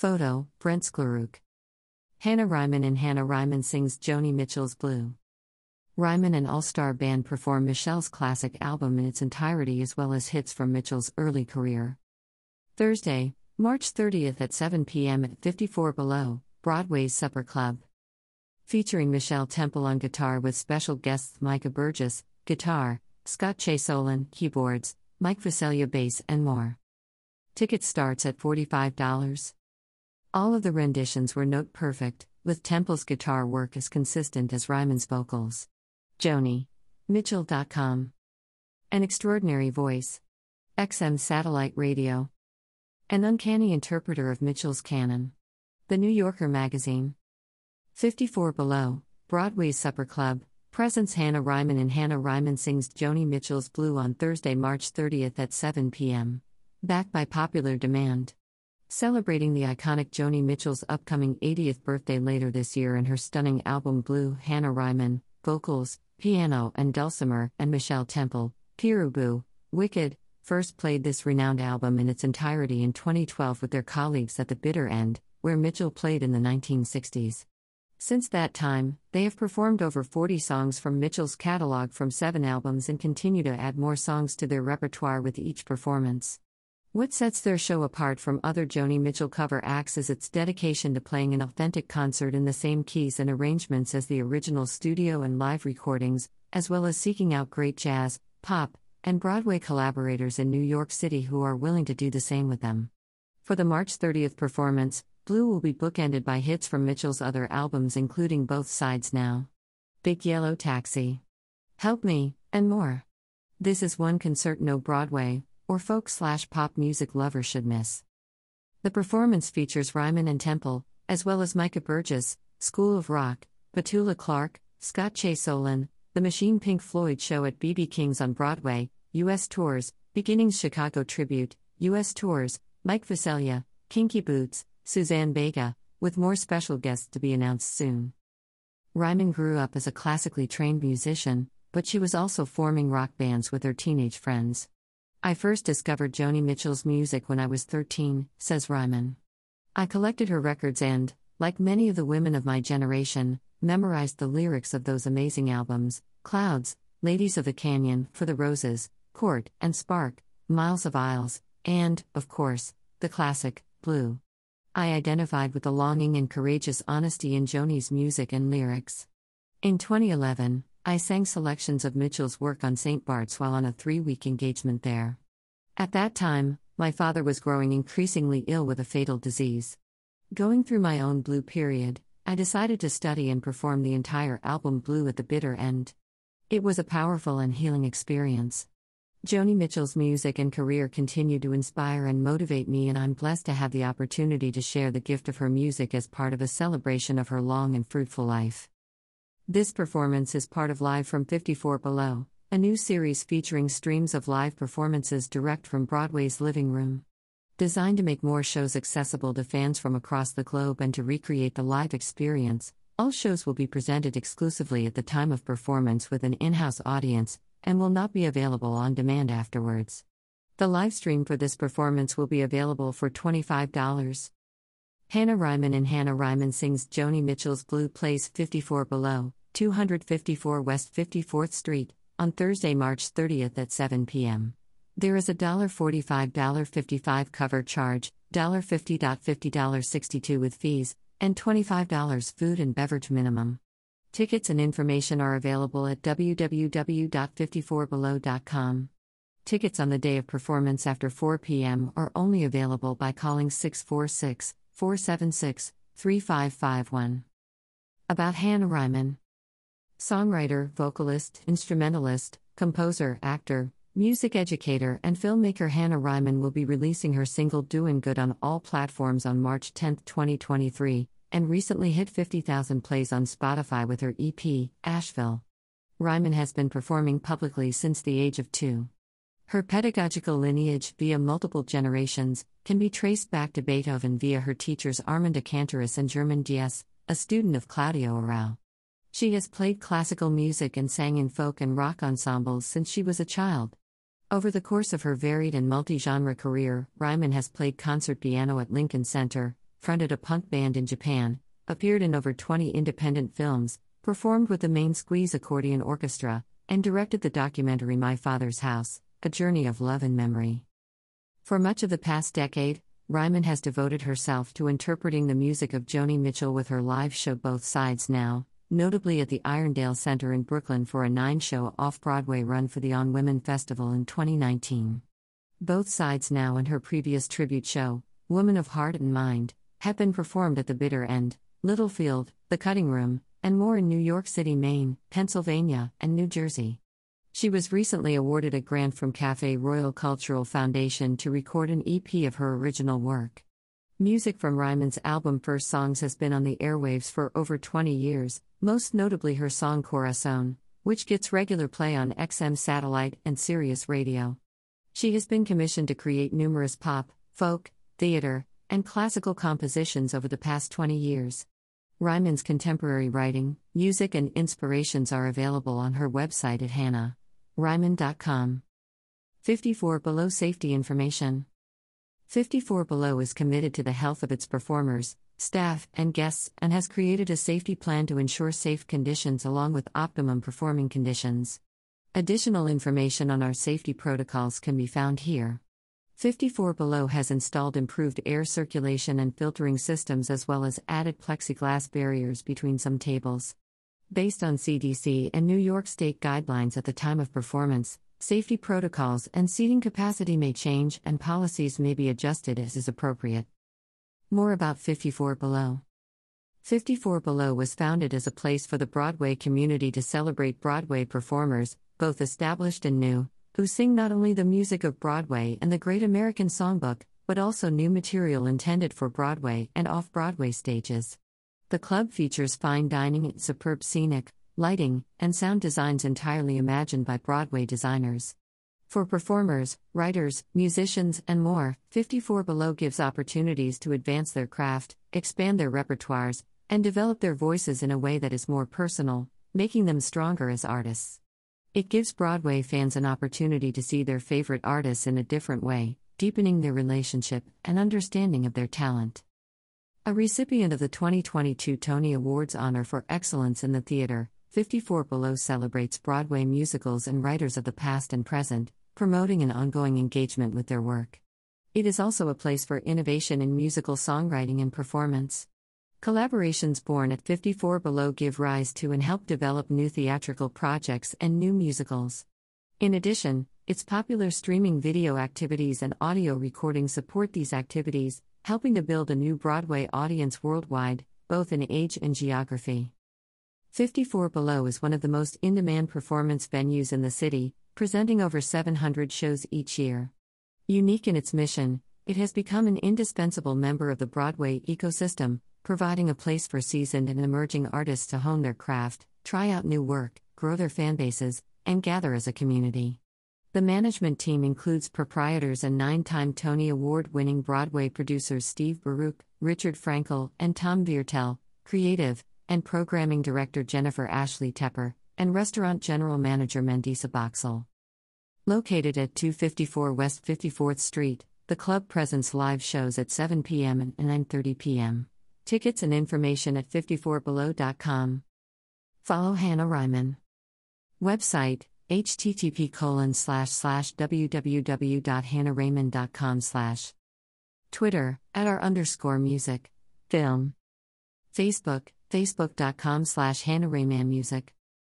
Photo Brent Sklaruk. Hannah Ryman and Hannah Ryman sings Joni Mitchell's Blue. Ryman and All Star Band perform Mitchell's classic album in its entirety as well as hits from Mitchell's early career. Thursday, March 30th at 7 p.m. at 54 Below, Broadway's Supper Club. Featuring Michelle Temple on guitar with special guests Micah Burgess, guitar, Scott Chaysolin, keyboards, Mike Vaselia bass, and more. Ticket starts at $45. All of the renditions were note perfect, with Temple's guitar work as consistent as Ryman's vocals. Joni. Mitchell.com. An extraordinary voice. XM Satellite Radio. An uncanny interpreter of Mitchell's canon. The New Yorker magazine. 54 Below, Broadway's Supper Club, presents Hannah Ryman and Hannah Ryman sings Joni Mitchell's Blue on Thursday, March 30th at 7 p.m. Backed by popular demand. Celebrating the iconic Joni Mitchell's upcoming 80th birthday later this year and her stunning album Blue, Hannah Ryman, vocals, piano and dulcimer, and Michelle Temple, Peeraboo, Wicked, first played this renowned album in its entirety in 2012 with their colleagues at the bitter end, where Mitchell played in the 1960s. Since that time, they have performed over 40 songs from Mitchell's catalog from seven albums and continue to add more songs to their repertoire with each performance. What sets their show apart from other Joni Mitchell cover acts is its dedication to playing an authentic concert in the same keys and arrangements as the original studio and live recordings, as well as seeking out great jazz, pop, and Broadway collaborators in New York City who are willing to do the same with them. For the March 30th performance, Blue will be bookended by hits from Mitchell's other albums, including Both Sides Now, Big Yellow Taxi, Help Me, and more. This is one concert no Broadway or folk slash pop music lover should miss. The performance features Ryman and Temple, as well as Micah Burgess, School of Rock, Petula Clark, Scott Chaysolin, the Machine Pink Floyd show at BB King's on Broadway, U.S. Tours, Beginnings Chicago Tribute, U.S. Tours, Mike Vaselia, Kinky Boots, Suzanne Vega, with more special guests to be announced soon. Ryman grew up as a classically trained musician, but she was also forming rock bands with her teenage friends. I first discovered Joni Mitchell's music when I was 13, says Ryman. I collected her records and, like many of the women of my generation, memorized the lyrics of those amazing albums Clouds, Ladies of the Canyon, For the Roses, Court, and Spark, Miles of Aisles, and, of course, the classic, Blue. I identified with the longing and courageous honesty in Joni's music and lyrics. In 2011, I sang selections of Mitchell's work on St. Bart's while on a three week engagement there. At that time, my father was growing increasingly ill with a fatal disease. Going through my own blue period, I decided to study and perform the entire album Blue at the bitter end. It was a powerful and healing experience. Joni Mitchell's music and career continue to inspire and motivate me, and I'm blessed to have the opportunity to share the gift of her music as part of a celebration of her long and fruitful life. This performance is part of Live from 54 Below, a new series featuring streams of live performances direct from Broadway's living room. Designed to make more shows accessible to fans from across the globe and to recreate the live experience, all shows will be presented exclusively at the time of performance with an in house audience, and will not be available on demand afterwards. The live stream for this performance will be available for $25. Hannah Ryman and Hannah Ryman sings Joni Mitchell's Blue plays 54 Below, 254 West 54th Street, on Thursday, March 30th at 7 p.m. There is a $45, $55 cover charge, $50, $50, with fees, and $25 food and beverage minimum. Tickets and information are available at www.54below.com. Tickets on the day of performance after 4 p.m. are only available by calling 646 476 3551. About Hannah Ryman Songwriter, vocalist, instrumentalist, composer, actor, music educator, and filmmaker Hannah Ryman will be releasing her single Doing Good on all platforms on March 10, 2023 and recently hit 50,000 plays on Spotify with her EP, Asheville. Ryman has been performing publicly since the age of two. Her pedagogical lineage, via multiple generations, can be traced back to Beethoven via her teachers Armanda Kantaris and Germán Diez, a student of Claudio Arrau. She has played classical music and sang in folk and rock ensembles since she was a child. Over the course of her varied and multi genre career, Ryman has played concert piano at Lincoln Center, fronted a punk band in Japan, appeared in over 20 independent films, performed with the Main Squeeze Accordion Orchestra, and directed the documentary My Father's House A Journey of Love and Memory. For much of the past decade, Ryman has devoted herself to interpreting the music of Joni Mitchell with her live show Both Sides Now, notably at the Irondale Center in Brooklyn for a nine show off Broadway run for the On Women Festival in 2019. Both Sides Now and her previous tribute show, Woman of Heart and Mind, have been performed at the Bitter End, Littlefield, The Cutting Room, and more in New York City, Maine, Pennsylvania, and New Jersey. She was recently awarded a grant from Cafe Royal Cultural Foundation to record an EP of her original work. Music from Ryman's album First Songs has been on the airwaves for over 20 years, most notably her song Corazon, which gets regular play on XM satellite and Sirius radio. She has been commissioned to create numerous pop, folk, theater, and classical compositions over the past 20 years. Ryman's contemporary writing, music, and inspirations are available on her website at hannahryman.com. 54 Below Safety Information 54 Below is committed to the health of its performers, staff, and guests and has created a safety plan to ensure safe conditions along with optimum performing conditions. Additional information on our safety protocols can be found here. 54 Below has installed improved air circulation and filtering systems as well as added plexiglass barriers between some tables. Based on CDC and New York State guidelines at the time of performance, Safety protocols and seating capacity may change and policies may be adjusted as is appropriate. More about 54 Below. 54 Below was founded as a place for the Broadway community to celebrate Broadway performers, both established and new, who sing not only the music of Broadway and the Great American Songbook, but also new material intended for Broadway and off Broadway stages. The club features fine dining and superb scenic, lighting, and sound designs entirely imagined by Broadway designers. For performers, writers, musicians, and more, 54 Below gives opportunities to advance their craft, expand their repertoires, and develop their voices in a way that is more personal, making them stronger as artists. It gives Broadway fans an opportunity to see their favorite artists in a different way, deepening their relationship and understanding of their talent. A recipient of the 2022 Tony Awards honor for excellence in the theater, 54 Below celebrates Broadway musicals and writers of the past and present, promoting an ongoing engagement with their work. It is also a place for innovation in musical songwriting and performance. Collaborations born at 54 Below give rise to and help develop new theatrical projects and new musicals. In addition, its popular streaming video activities and audio recording support these activities, helping to build a new Broadway audience worldwide, both in age and geography. 54 Below is one of the most in demand performance venues in the city, presenting over 700 shows each year. Unique in its mission, it has become an indispensable member of the Broadway ecosystem, providing a place for seasoned and emerging artists to hone their craft, try out new work, grow their fan bases, and gather as a community. The management team includes proprietors and nine time Tony Award winning Broadway producers Steve Baruch, Richard Frankel, and Tom Viertel, creative, and Programming Director Jennifer Ashley Tepper, and Restaurant General Manager Mendisa Boxall. Located at 254 West 54th Street, the club presents live shows at 7 p.m. and 9:30 p.m. Tickets and information at 54below.com. Follow Hannah Ryman. Website http colon slash slash www.hannahryman.com slash Twitter at our underscore music film Facebook facebook.com slash Hannah Ryman Music.